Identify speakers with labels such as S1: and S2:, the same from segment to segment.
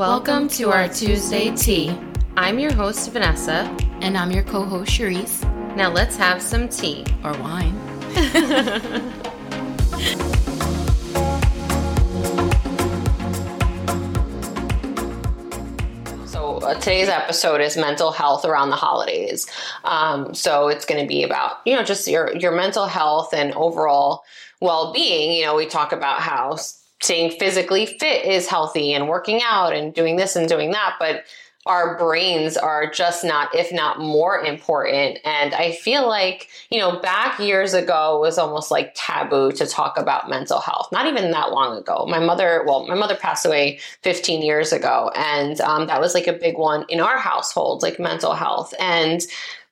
S1: Welcome to our Tuesday tea.
S2: I'm your host, Vanessa.
S1: And I'm your co host, Cherise.
S2: Now let's have some tea.
S1: Or wine.
S2: so uh, today's episode is mental health around the holidays. Um, so it's going to be about, you know, just your, your mental health and overall well being. You know, we talk about how staying physically fit is healthy and working out and doing this and doing that, but our brains are just not, if not more important. And I feel like, you know, back years ago was almost like taboo to talk about mental health. Not even that long ago. My mother, well, my mother passed away 15 years ago, and um, that was like a big one in our household, like mental health. And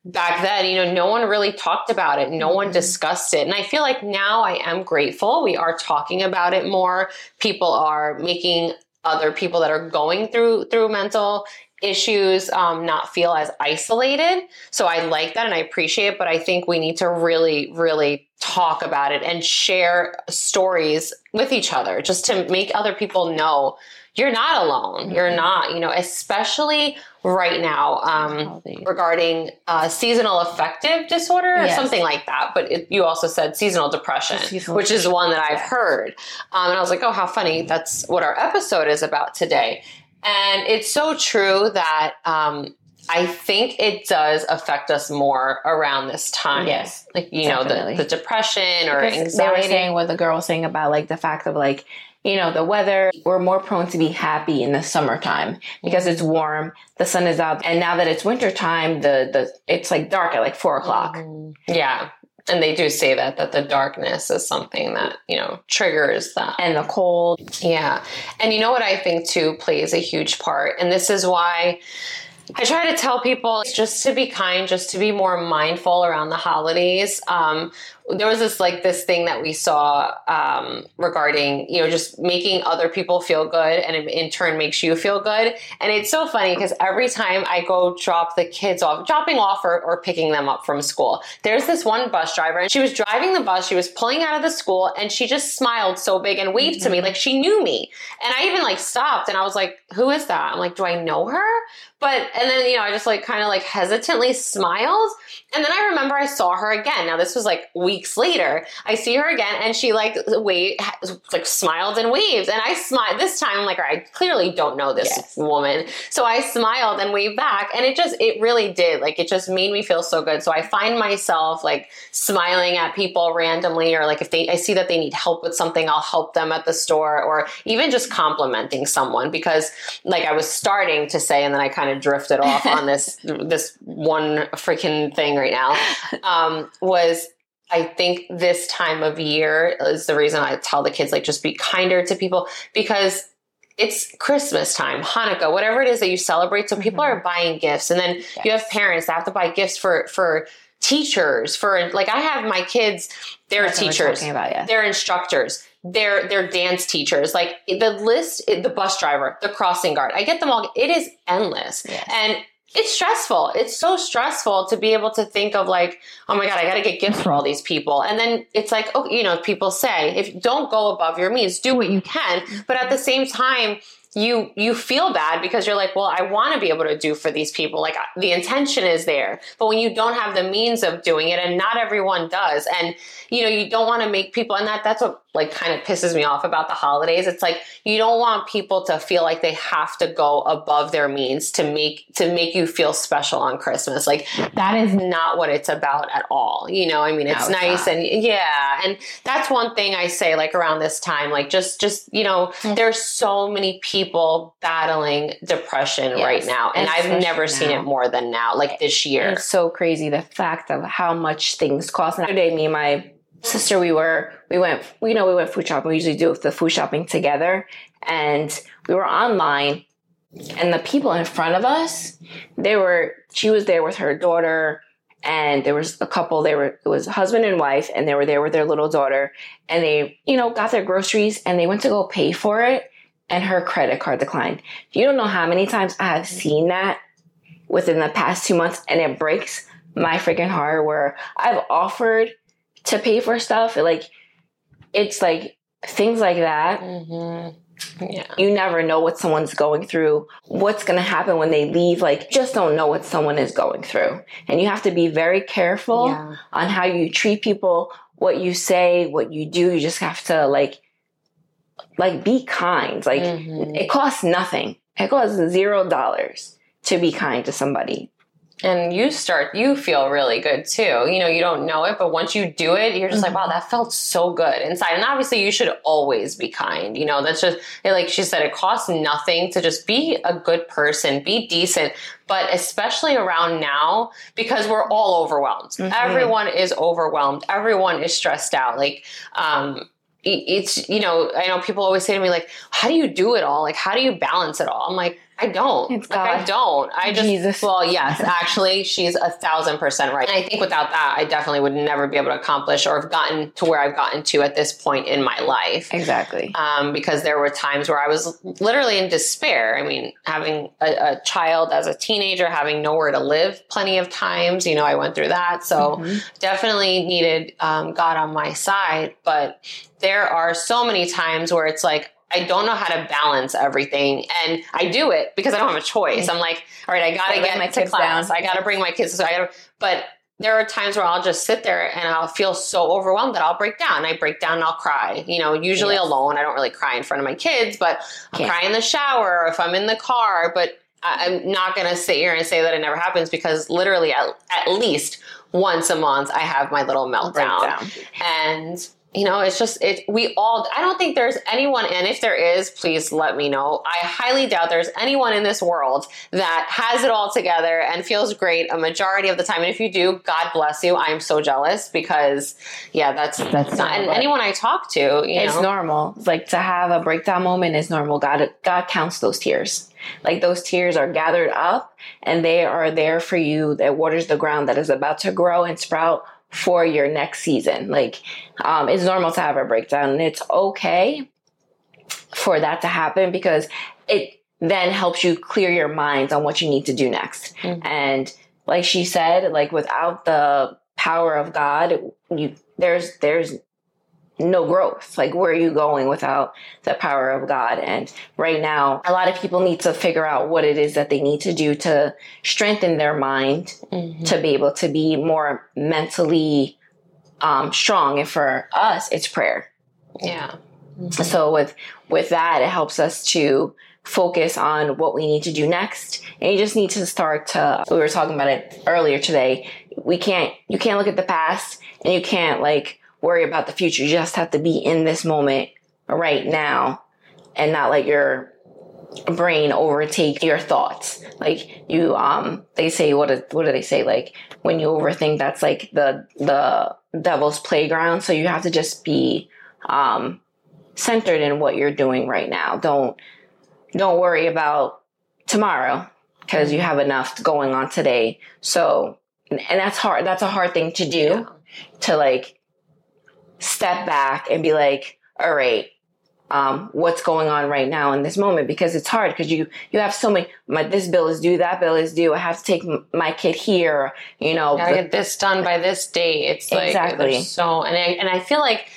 S2: back then, you know, no one really talked about it. No one mm-hmm. discussed it. And I feel like now I am grateful. We are talking about it more. People are making other people that are going through through mental issues um, not feel as isolated. So I like that and I appreciate it, but I think we need to really, really talk about it and share stories with each other just to make other people know you're not alone. Mm-hmm. You're not, you know, especially right now um, regarding uh, seasonal affective disorder or yes. something like that. But it, you also said seasonal depression, seasonal which depression. is one that I've heard. Um, and I was like, oh, how funny. That's what our episode is about today. And it's so true that um, I think it does affect us more around this time.
S1: Yes.
S2: Like, you definitely. know, the, the depression or because anxiety.
S1: They were saying what the girl was saying about like the fact of like, you know, the weather, we're more prone to be happy in the summertime because it's warm, the sun is out. And now that it's wintertime, the, the, it's like dark at like four o'clock.
S2: Mm-hmm. Yeah. And they do say that that the darkness is something that, you know, triggers that.
S1: And the cold.
S2: Yeah. And you know what I think too plays a huge part. And this is why I try to tell people just to be kind, just to be more mindful around the holidays. Um, there was this like this thing that we saw um, regarding you know just making other people feel good and in turn makes you feel good. And it's so funny because every time i go drop the kids off dropping off or, or picking them up from school there's this one bus driver and she was driving the bus she was pulling out of the school and she just smiled so big and waved mm-hmm. to me mm-hmm. like she knew me. And i even like stopped and i was like who is that? I'm like do i know her? But and then you know i just like kind of like hesitantly smiled. And then i remember i saw her again. Now this was like weeks weeks later, I see her again and she like wait like smiled and waved. And I smiled this time, like I clearly don't know this yes. woman. So I smiled and waved back. And it just it really did. Like it just made me feel so good. So I find myself like smiling at people randomly or like if they I see that they need help with something, I'll help them at the store or even just complimenting someone because like I was starting to say and then I kind of drifted off on this this one freaking thing right now um, was I think this time of year is the reason I tell the kids like just be kinder to people because it's Christmas time, Hanukkah, whatever it is that you celebrate. So people mm-hmm. are buying gifts, and then yes. you have parents that have to buy gifts for for teachers. For like, I have my kids; they're That's teachers, about, yes. they're instructors, they're they're dance teachers. Like the list, the bus driver, the crossing guard. I get them all. It is endless, yes. and it's stressful. It's so stressful to be able to think of like, oh my god, I got to get gifts for all these people, and then it's like, oh, you know, people say if don't go above your means, do what you can, but at the same time, you you feel bad because you're like, well, I want to be able to do for these people. Like the intention is there, but when you don't have the means of doing it, and not everyone does, and you know, you don't want to make people, and that that's what like kind of pisses me off about the holidays. It's like you don't want people to feel like they have to go above their means to make to make you feel special on Christmas. Like that is not what it's about at all. You know, I mean, it's no, nice and yeah, and that's one thing I say like around this time, like just just you know, there's so many people battling depression yes, right now, and I've never now. seen it more than now, like this year.
S1: It's so crazy the fact of how much things cost. And today, me and my sister, we were, we went, you know, we went food shopping. We usually do the food shopping together. And we were online and the people in front of us, they were, she was there with her daughter and there was a couple, they were, it was husband and wife and they were there with their little daughter and they, you know, got their groceries and they went to go pay for it and her credit card declined. You don't know how many times I have seen that within the past two months and it breaks my freaking heart where I've offered to pay for stuff. Like it's like things like that. Mm-hmm.
S2: Yeah.
S1: You never know what someone's going through, what's going to happen when they leave. Like, just don't know what someone is going through. And you have to be very careful
S2: Yeah.
S1: on how you treat people, what you say, what you do. You just have to, like, like be kind. Like,
S2: Mhm.
S1: it costs nothing. It costs zero dollars to be kind to somebody.
S2: And you start you feel really good too. You know you don't know it but once you do it you're just like wow that felt so good inside. And obviously you should always be kind. You know that's just like she said it costs nothing to just be a good person be decent but especially around now because we're all overwhelmed.
S1: Mhm.
S2: everyone is overwhelmed. Everyone is stressed out. Like um it- it's you know i know people always say to me like how do you do it all? Like how do you balance it all? I'm like i don't
S1: It's
S2: like i don't i just
S1: Jesus.
S2: well yes actually she's a thousand percent right and i think without that i definitely would never be able to accomplish or have gotten to where i've gotten to at this point in my life
S1: Exactly.
S2: um, because there were times where I was literally in despair. I mean, having a, a child as a teenager, having nowhere to live plenty of times, you know, I went through that. So
S1: Mhm.
S2: definitely needed um, God on my side. But there are so many times where it's like, I don't know how to balance everything. And I do it because I don't have a choice. I'm like, all right, I got to
S1: Gotta
S2: get
S1: my
S2: to
S1: kids
S2: class.
S1: down.
S2: I got to bring my kids. So I got to, but there are times where I'll just sit there and I'll feel so overwhelmed that I'll break down. I break down and I'll cry. You know, usually
S1: Yes.
S2: alone. I don't really cry in front of my kids, but I'll cry in the shower or if I'm in the car. But I'm not going to sit here and say that it never happens because literally at, at least once a month I have my little meltdown.
S1: Breakdown.
S2: And you know, it's just it. We all. I don't think there's anyone, and if there is, please let me know. I highly doubt there's anyone in this world that has it all together and feels great a majority of the time. And if you do, God bless you. I'm so jealous because, yeah, that's that's not. And anyone I talk to, you
S1: it's
S2: know,
S1: normal. Like to have a breakdown moment is normal. God God counts those tears. Like those tears are gathered up and they are there for you that waters the ground that is about to grow and sprout for your next season. Like um it's normal to have a breakdown and it's okay for that to happen because it then helps you clear your minds on what you need to do next.
S2: Mhm.
S1: And like she said, like without the power of God, you there's there's no growth. Like, where are you going without the power of God? And right now, a lot of people need to figure out what it is that they need to do to strengthen their mind
S2: Mhm.
S1: to be able to be more mentally um, strong. And for us, it's prayer.
S2: yeah,
S1: So with with that, it helps us to focus on what we need to do next. And you just need to start to. We were talking about it earlier today. We can't. You can't look at the past, and you can't like worry about the future. You just have to be in this moment right now, and not let your brain overtake your thoughts. Like you, um, they say what? do- What do they say? Like when you overthink, that's like the the devil's playground. So you have to just be um centered in what you're doing right now. Don't don't worry about tomorrow because you have enough going on today. So and that's hard. That's a hard thing to do
S2: yeah.
S1: to like step back and be like, all right, um, what's going on right now in this moment? Because it's hard because you you have so many. My this bill is due, that bill is due. I have to take m- my kid here. You know,
S2: gotta get this done by this date. It's like
S1: Exactly.
S2: so and I, and I feel like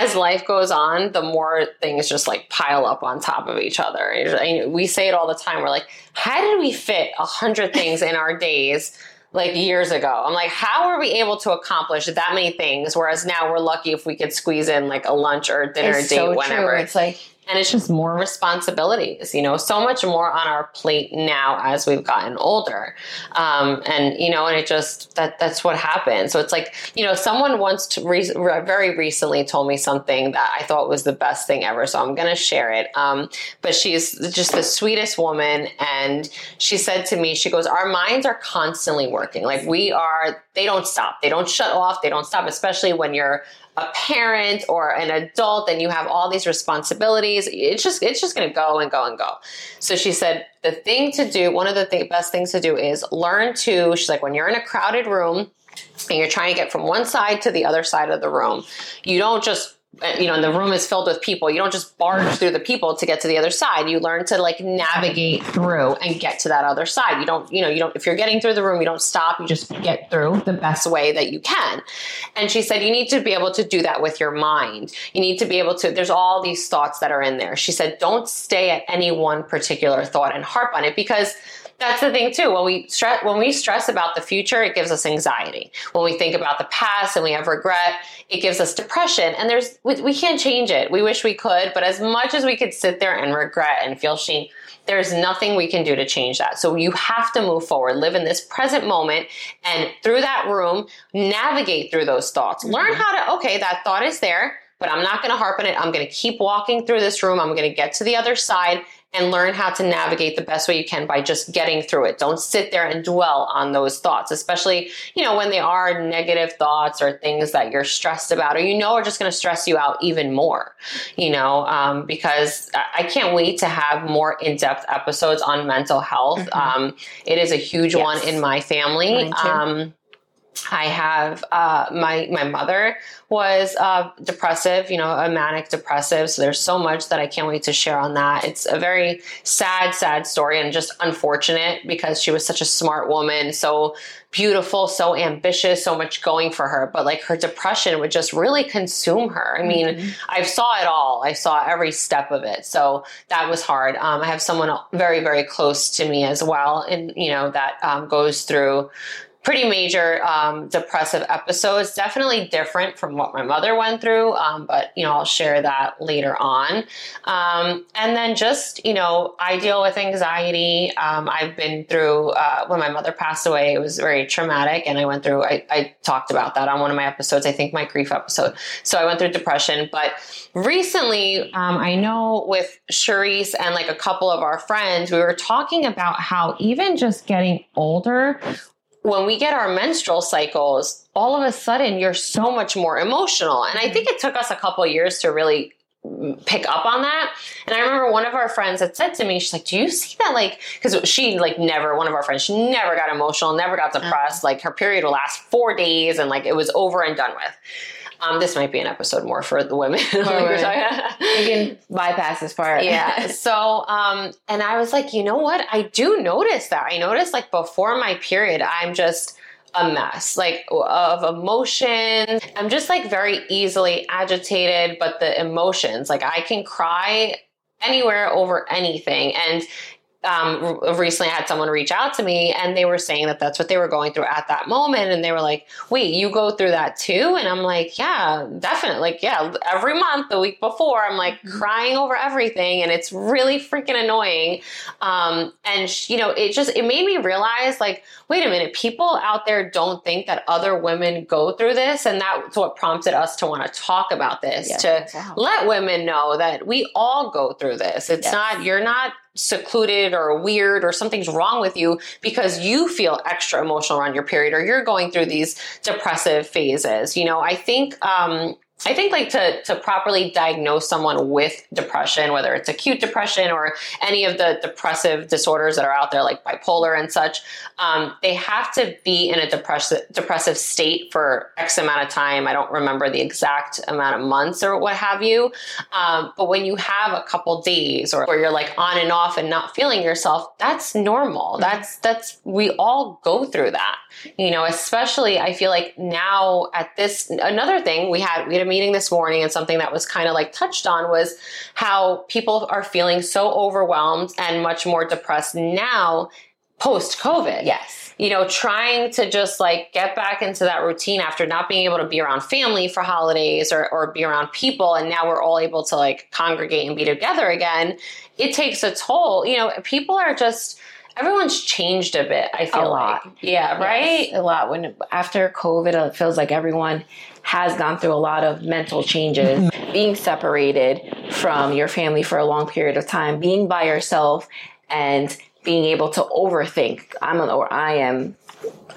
S2: as life goes on, the more things just like pile up on top of each other. And We say it all the time. We're like, how did we fit a hundred things in our days? Like years ago, I'm like, how are we able to accomplish that many things? Whereas now we're lucky if we could squeeze in like a lunch or a dinner
S1: it's
S2: date,
S1: so
S2: whenever.
S1: true. It's like
S2: and it's just more responsibilities you know so much more on our plate now as we've gotten older. Um, and you know and it just that that's what happened so it's like you know someone once to re- re- very recently told me something that i thought was the best thing ever so i'm going to share it. Um, but she's just the sweetest woman and she said to me she goes our minds are constantly working. Like we are they don't stop. They don't shut off. They don't stop especially when you're a parent or an adult and you have all these responsibilities. It's just it's just going to go and go and go. So she said the thing to do one of the th- best things to do is learn to she's like when you're in a crowded room and you're trying to get from one side to the other side of the room you don't just Uh, you know, and the room is filled with people. You don't just barge through the people to get to the other side. You learn to like navigate through and get to that other side. You don't, you know, you don't, if you're getting through the room, you don't stop. You just get through the best way that you can. And she said, you need to be able to do that with your mind. You need to be able to, there's all these thoughts that are in there. She said, don't stay at any one particular thought and harp on it because that's the thing too. When we stress when we stress about the future, it gives us anxiety. When we think about the past and we have regret, it gives us depression. And there's we, we can't change it. We wish we could, but as much as we could sit there and regret and feel shame, there's nothing we can do to change that. So you have to move forward, live in this present moment, and through that room, navigate through those thoughts. Learn mm-hmm. how to, okay, that thought is there, but I'm not going to harp on it. I'm going to keep walking through this room. I'm going to get to the other side and learn how to navigate the best way you can by just getting through it. Don't sit there and dwell on those thoughts, especially, you know, when they are negative thoughts or things that you're stressed about or you know are just going to stress you out even more, you know, um, because I can't wait to have more in depth episodes on mental health. Mm-hmm. Um, it is a huge yes. one in my family. I have uh, my my mother was uh, depressive, you know, a manic depressive. So there's so much that I can't wait to share on that. It's a very sad, sad story and just unfortunate because she was such a smart woman, so beautiful, so ambitious, so much going for her. But like her depression would just really consume her. I mean, mm-hmm. I saw it all. I saw every step of it. So that was hard. Um, I have someone very, very close to me as well, and you know that um, goes through pretty major um, depressive episodes. Definitely different from what my mother went through, um, but you know I'll share that later on. Um, and then just you know I deal with anxiety. Um, I've been through uh, when my mother passed away. It was very traumatic, and I went through. I, I talked about that on one of my episodes. I think my grief episode. So I went through depression, but recently um, I know with Charisse and like a couple of our friends, we were talking about how even just getting older when we get our menstrual cycles, all of a sudden you're so much more emotional. And I think it took us a couple years to really pick up on that. And I remember one of our friends had said to me, she's like, Do you see that? Like, because she, like, never, one of our friends, she never got emotional, never got depressed. Uh-huh. Like, her period would last four days and, like, it was over and done with. Um, this might be an episode more for the women. we
S1: can bypass this part.
S2: yeah. So, um, and I was like, you know what? I do notice that. I notice like before my period, I'm just a mess, like of emotion. I'm just like very easily agitated, but the emotions, like I can cry anywhere over anything. And um, recently I had someone reach out to me and they were saying that that's what they were going through at that moment. And they were like, wait, you go through that too? And I'm like, yeah, definitely. Like, yeah, every month, the week before, I'm like mm-hmm. crying over everything and it's really freaking annoying. Um, and, you know, it just, it made me realize like, wait a minute, people out there don't think that other women go through this. And that's what prompted us to want to talk about this, to wow. let women know that we all go through this. It's yes. not, you're not secluded or weird or something's wrong with you because you feel extra emotional around your period or you're going through these depressive phases. You know, I think um, I think like to to properly diagnose someone with depression, whether it's acute depression or any of the depressive disorders that are out there, like bipolar and such, um, they have to be in a depressive depressive state for X amount of time. I don't remember the exact amount of months or what have you. Um, but when you have a couple days or where you're like on and off and not feeling yourself, that's normal. That's that's we all go through that. You know, especially I feel like now at this another thing we had we had a meeting this morning and something that was kind of like touched on was how people are feeling so overwhelmed and much more depressed now post COVID.
S1: Yes.
S2: You know, trying to just like get back into that routine after not being able to be around family for holidays or, or be around people. And now we're all able to like congregate and be together again. It takes a toll. You know, people are just, everyone's changed a bit. I feel a like, yeah, right,
S1: yes, a lot. When after COVID, it feels like everyone has gone through a lot of mental changes. Mm-hmm. Being separated from your family for a long period of time, being by yourself, and being able to overthink. I'm an or I am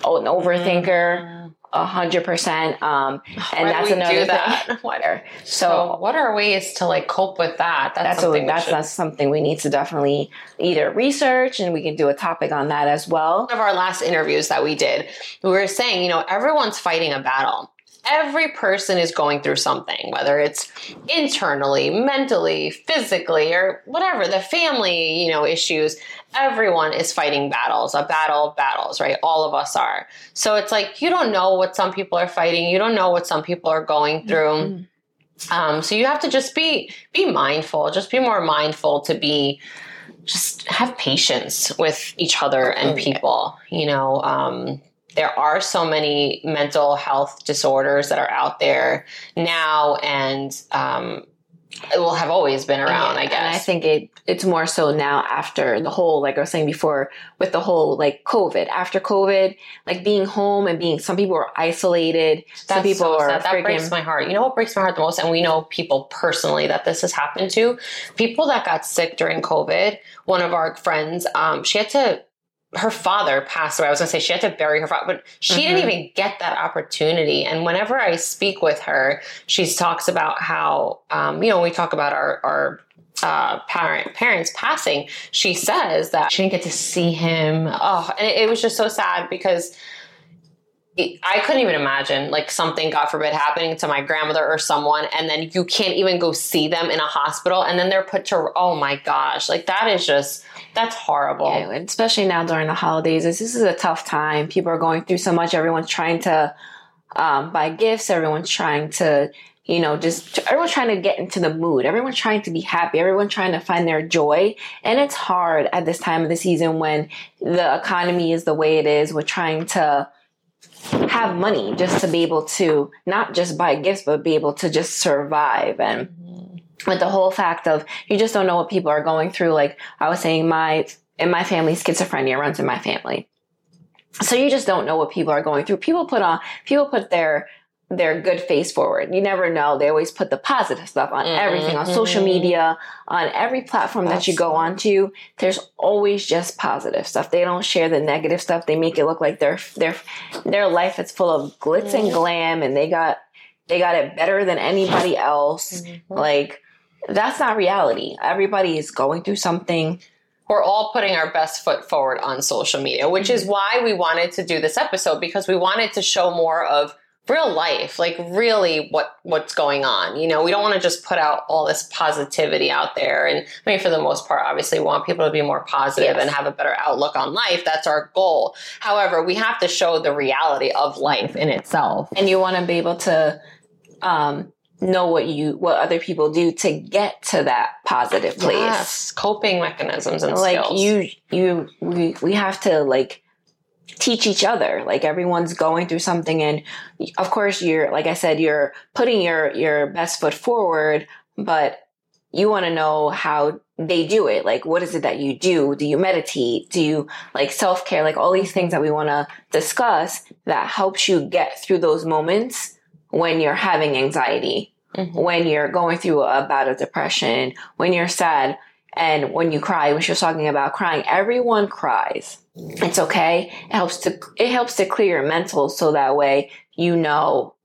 S1: an overthinker. A hundred percent. Um, and Why that's another that? thing.
S2: what are, so, so, what are ways to like cope with that?
S1: That's, that's something. A, that's, that's something we need to definitely either research, and we can do a topic on that as well.
S2: One of our last interviews that we did, we were saying, you know, everyone's fighting a battle every person is going through something, whether it's internally, mentally, physically, or whatever, the family, you know, issues. Everyone is fighting battles, a battle of battles, right? All of us are. So it's like you don't know what some people are fighting, you don't know what some people are going through. Mm-hmm. Um, so you have to just be be mindful, just be more mindful to be just have patience with each other and people. You know, um, there are so many mental health disorders that are out there now, and um, it will have always been around, yeah, I guess. And
S1: I think it it's more so now after the whole, like I was saying before, with the whole like COVID. After COVID, like being home and being some people are isolated. That's some people so
S2: are that freaking, breaks my heart. You know what breaks my heart the most? And we know people personally that this has happened to. People that got sick during COVID. One of our friends, um, she had to her father passed away. I was going to say she had to bury her father, but she mm-hmm. didn't even get that opportunity. And whenever I speak with her, she talks about how, um, you know, we talk about our, our uh, parent parents passing. She says that she didn't get to see him. Oh, and it, it was just so sad because I couldn't even imagine like something, God forbid, happening to my grandmother or someone, and then you can't even go see them in a hospital, and then they're put to oh my gosh, like that is just that's horrible.
S1: Yeah, especially now during the holidays, this, this is a tough time. People are going through so much. Everyone's trying to um, buy gifts. Everyone's trying to you know, just everyone's trying to get into the mood. Everyone's trying to be happy. Everyone's trying to find their joy. And it's hard at this time of the season when the economy is the way it is. We're trying to have money just to be able to not just buy gifts, but be able to just survive. And with the whole fact of you just don't know what people are going through. Like I was saying, my in my family, schizophrenia runs in my family. So you just don't know what people are going through. People put on people put their their good face forward. You never know. They always put the positive stuff on mm-hmm, everything on mm-hmm. social media, on every platform that you go onto. There's always just positive stuff. They don't share the negative stuff. They make it look like their their their life is full of glitz mm-hmm. and glam and they got they got it better than anybody else. Mm-hmm. Like that's not reality. Everybody is going through something
S2: we're all putting our best foot forward on social media, which mm-hmm. is why we wanted to do this episode because we wanted to show more of real life, like really what what's going on. You know, we don't want to just put out all this positivity out there. And I mean, for the most part, obviously, we want people to be more positive yes. and have a better outlook on life. That's our goal. However, we have to show the reality of life in itself,
S1: and you want to be able to. Um, know what you what other people do to get to that positive place. Yes,
S2: coping mechanisms and
S1: like
S2: skills.
S1: you you we, we have to like teach each other. Like everyone's going through something and of course you're like i said you're putting your your best foot forward but you want to know how they do it. Like what is it that you do? Do you meditate? Do you like self-care? Like all these things that we want to discuss that helps you get through those moments when you're having anxiety mm-hmm. when you're going through a bout of depression when you're sad and when you cry when she was talking about crying everyone cries it's okay. It helps to it helps to clear your mental so that way you know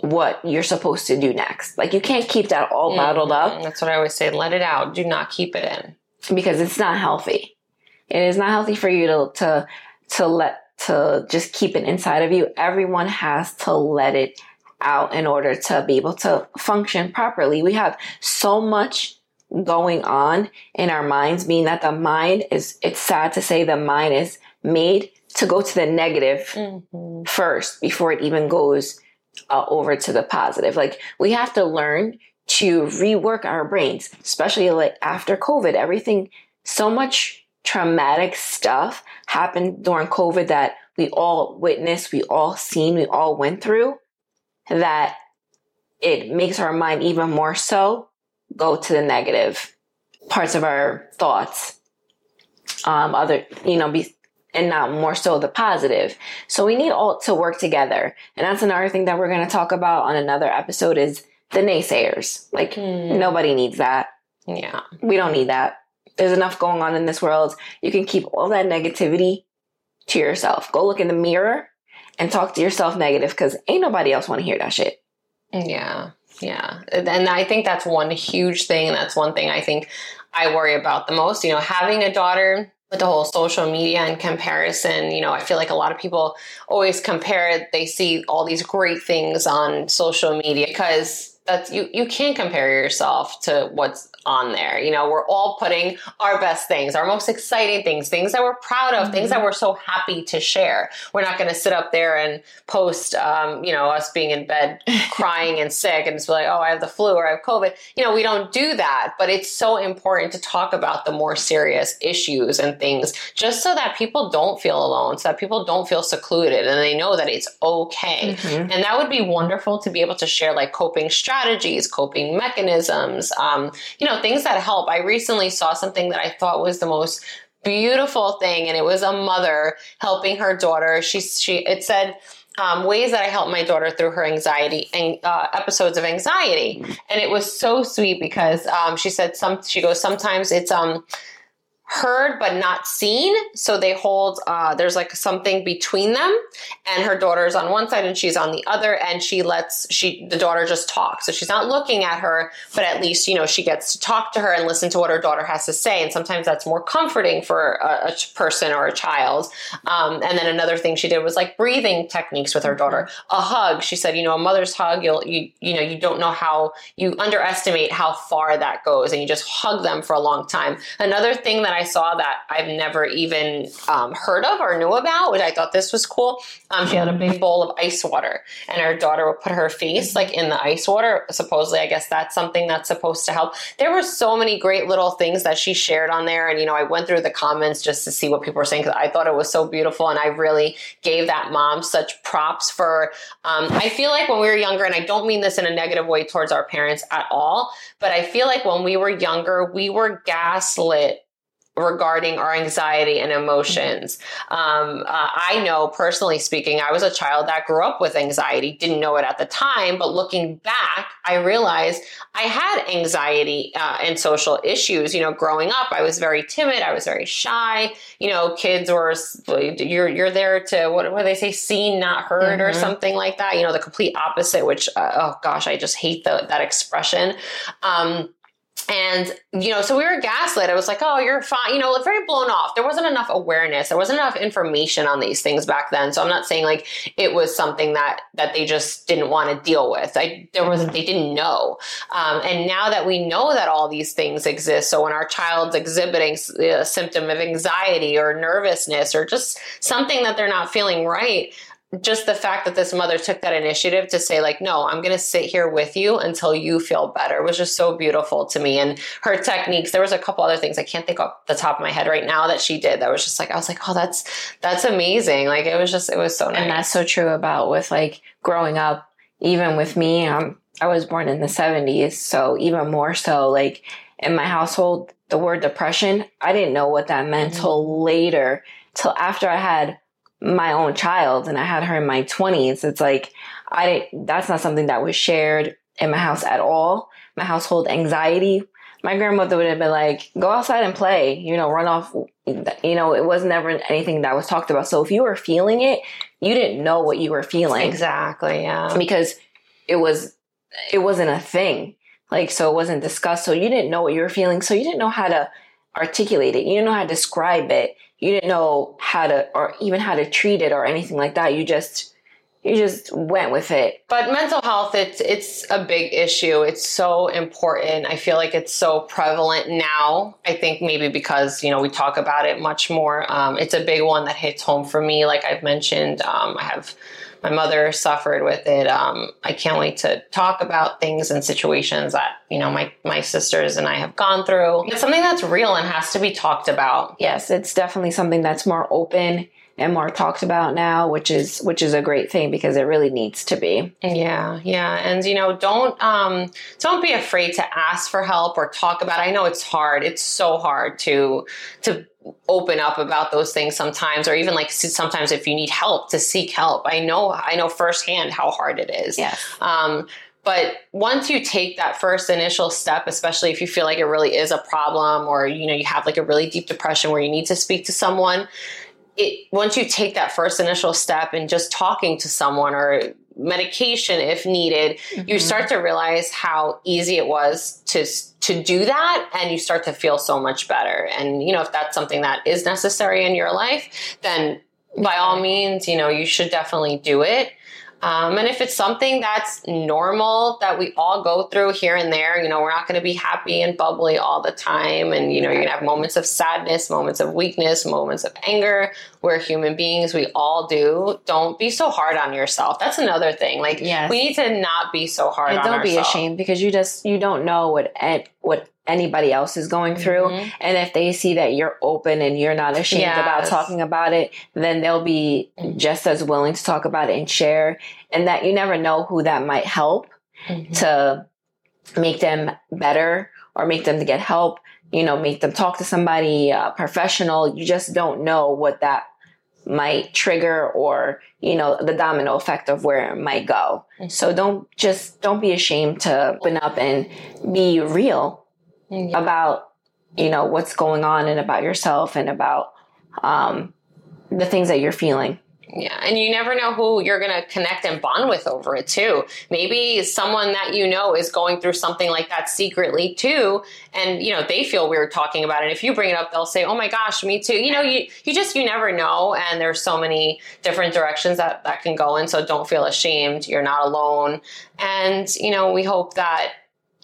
S1: what you're supposed to do next. Like you can't keep that all bottled mm-hmm.
S2: up. That's what I always say. Let it out. Do not keep it
S1: in. Because it's not healthy. It is not healthy for you to to to let to just keep it inside of you. Everyone has to let it out in order to be able to function properly. We have so much going on in our minds, being that the mind is, it's sad to say the mind is made to go to the negative mm-hmm. first before it even goes uh, over to the positive. Like we have to learn to rework our brains, especially like after COVID, everything, so much traumatic stuff happened during COVID that we all witnessed, we all seen, we all went through that it makes our mind even more so go to the negative parts of our thoughts. Um, other, you know, be, and not more so the positive. So we need all to work together. And that's another thing that we're going to talk about on another episode is the naysayers. Like mm. nobody needs that.
S2: Yeah.
S1: We don't need that. There's enough going on in this world. You can keep all that negativity to yourself. Go look in the mirror and talk to yourself negative because ain't nobody else want to hear that shit.
S2: Yeah. Yeah. And I think that's one huge thing. And that's one thing I think I worry about the most. You know, having a daughter with the whole social media and comparison, you know, I feel like a lot of people always compare, they see all these great things on social media because that's you you can't compare yourself to what's on there. You know, we're all putting our best things, our most exciting things, things that we're proud of, mm-hmm. things that mm-hmm. we're so happy to share. We're not going to sit up there and post, um, you know, us being in bed crying and sick and just be like, oh, I have the flu or I have COVID. You know, we don't do that, but it's so important to talk about the more serious issues and things just so that people don't feel alone, so that people don't feel secluded and they know that it's okay. Mm-hmm. And that would be wonderful to be able to share like coping strategies, coping mechanisms, um, you know, know, things that help. I recently saw something that I thought was the most beautiful thing, and it was a mother helping her daughter. She, she, it said, um, ways that I help my daughter through her anxiety and uh, episodes of anxiety, and it was so sweet because um, she said some. She goes sometimes it's um heard but not seen. So they hold, uh, there's like something between them, and her daughter's on one side and she's on the other, and she lets she the daughter just talk. So she's not looking at her, but at least you know she gets to talk to her and listen to what her daughter has to say. And sometimes that's more comforting for a, a person or a child. Um, and then another thing she did was like breathing techniques with her daughter. A hug. She said, you know, a mother's hug. You'll you you know you don't know how you underestimate how far that goes, and you just hug them for a long time. Another thing that I I saw that I've never even um, heard of or knew about, which I thought this was cool. Um, she had a big bowl of ice water, and her daughter would put her face like in the ice water. Supposedly, I guess that's something that's supposed to help. There were so many great little things that she shared on there, and you know, I went through the comments just to see what people were saying because I thought it was so beautiful, and I really gave that mom such props for. Um, I feel like when we were younger, and I don't mean this in a negative way towards our parents at all, but I feel like when we were younger, we were gaslit regarding our anxiety and emotions. Um, uh, I know personally speaking, I was a child that grew up with anxiety, didn't know it at the time, but looking back, I realized I had anxiety uh, and social issues. You know, growing up, I was very timid, I was very shy. You know, kids were you're you're there to what what do they say, seen not heard mm-hmm. or something like that. You know, the complete opposite. Which uh, oh gosh, I just hate the, that expression. Um, and you know so we were gaslit. I was like oh you're fine you know very blown off. There wasn't enough awareness. There wasn't enough information on these things back then. So i'm not saying like it was something that that they just didn't want to deal with. I there was they didn't know. Um, and now that we know that all these things exist so when our child's exhibiting a symptom of anxiety or nervousness or just something that they're not feeling right just the fact that this mother took that initiative to say like no i'm going to sit here with you until you feel better was just so beautiful to me. And her techniques there was a couple other things i can't think off the top of my head right now that she did that was just like i was like oh that's that's amazing. Like it was just it was so nice
S1: and that's so true about with like growing up even with me um, i was born in the 70s so even more so like in my household the word depression i didn't know what that meant mm-hmm. till later till after i had my own child and I had her in my 20s, it's like I that's not something that was shared in my house at all. My household anxiety. My grandmother would have been like, "Go outside and play," you know, run off. You know, it was never anything that was talked about. So if you were feeling it, you didn't know what you were feeling
S2: exactly, yeah,
S1: because it was it wasn't a thing. Like so, it wasn't discussed. So you didn't know what you were feeling. So you didn't know how to articulate it. You didn't know how to describe it you didn't know how to or even how to treat it or anything like that. You just you just went with it.
S2: But mental health it's it's a big issue. It's so important. I feel like it's so prevalent now. I think maybe because you know we talk about it much more. Um, it's a big one that hits home for me. Like i've mentioned um, i have my mother suffered with it. Um, I can't wait to talk about things and situations that you know my my sisters and I have gone through. It's something that's real and has to be talked about.
S1: Yes, it's definitely something that's more open and more talked about now, which is which is a great thing because it really needs to be.
S2: Yeah, yeah, and you know, don't um, don't be afraid to ask for help or talk about. It. I know it's hard. It's so hard to to open up about those things sometimes or even like sometimes if you need help to seek help i know i know firsthand how hard it is
S1: Yeah.
S2: um, but once you take that first initial step especially if you feel like it really is a problem or you know you have like a really deep depression where you need to speak to someone it once you take that first initial step and just talking to someone or medication if needed, mm-hmm. you start to realize how easy it was to to do that and you start to feel so much better. And you know, if that's something that is necessary in your life, then by all means, you know, you should definitely do it. Um, and if it's something that's normal that we all go through here and there, you know, we're not going to be happy and bubbly all the time. And, you know, you're going to have moments of sadness, moments of weakness, moments of anger. We're human beings. We all do. Don't be so hard on yourself. That's another thing. Like, yes. we need to not be so hard
S1: and
S2: on
S1: don't
S2: ourselves.
S1: be ashamed because you just, you don't know what, what anybody else is going through. Mm-hmm. And if they see that you're open and you're not ashamed yes. about talking about it, then they'll be mm-hmm. just as willing to talk about it and share. And that you never know who that might help mm-hmm. to make them better or make them to get help, you know, make them talk to somebody uh, professional. You just don't know what that might trigger or you know the domino effect of where it might go mm-hmm. so don't just don't be ashamed to open up and be real yeah. about you know what's going on and about yourself and about um, the things that you're feeling
S2: yeah, and you never know who you're going to connect and bond with over it too. Maybe someone that you know is going through something like that secretly too, and you know they feel weird talking about it. If you bring it up, they'll say, "Oh my gosh, me too." You know, you you just you never know, and there's so many different directions that that can go in. So don't feel ashamed. You're not alone, and you know we hope that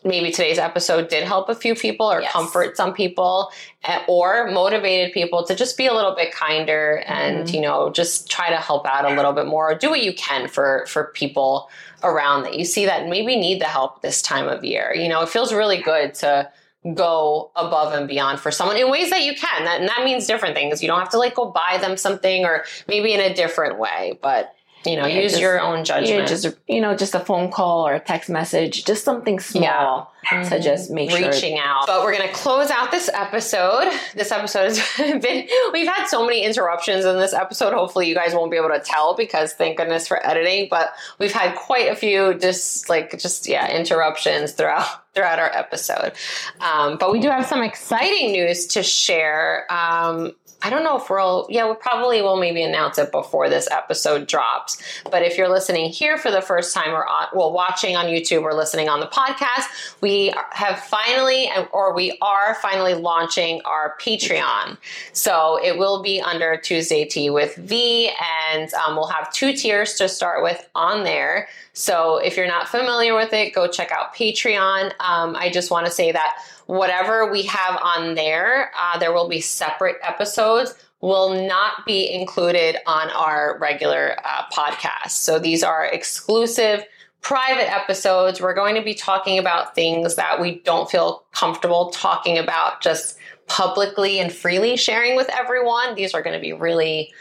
S2: maybe today's episode did help a few people or yes. comfort some people eh, or motivated people to just be a little bit kinder and mm-hmm. you know just try to help out a little bit more or do what you can for for people around that you see that maybe need the help this time of year you know it feels really good to go above and beyond for someone in ways that you can that, and that means different things you don't have to like go buy them something or maybe in a different way but you know, yeah, use just, your own judgment.
S1: Yeah, just you know, just a phone call or a text message, just something small yeah. mm-hmm. to just make
S2: reaching
S1: sure.
S2: out. But we're gonna close out this episode. This episode has been we've had so many interruptions in this episode. Hopefully, you guys won't be able to tell because thank goodness for editing. But we've had quite a few just like just yeah interruptions throughout throughout our episode. Um, but we do have some exciting news to share. Um, I don't know if we'll, yeah, we probably will maybe announce it before this episode drops. But if you're listening here for the first time or well, watching on YouTube or listening on the podcast, we have finally, or we are finally launching our Patreon. So it will be under Tuesday Tea with Vee, and um, we'll have two tiers to start with on there. So if you're not familiar with it, go check out Patreon. Um, I just want to say that whatever we have on there, uh, there will be separate episodes will not be included on our regular uh, podcast. So these are exclusive private episodes. We're going to be talking about things that we don't feel comfortable talking about just publicly and freely sharing with everyone. These are going to be really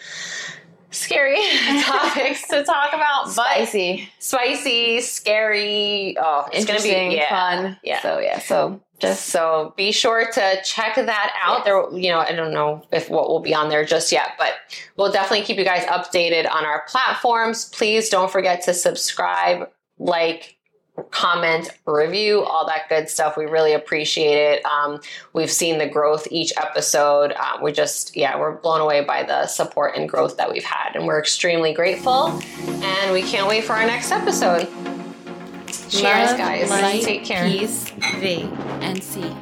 S2: scary topics to talk about.
S1: Spicy,
S2: spicy, scary. Oh, it's to be
S1: yeah, fun.
S2: Yeah.
S1: So yeah. So
S2: just so be sure to check that out. Yes. There, you know, I don't know if what will be on there just yet, but we'll definitely keep you guys updated on our platforms. Please don't forget to subscribe, like, comment, review, all that good stuff. We really appreciate it. Um, we've seen the growth each episode. Um, we just, yeah, we're blown away by the support and growth that we've had, and we're extremely grateful. And we can't wait for our next episode. Cheers, Love, guys.
S3: Light, Take care. Peace, V, and C.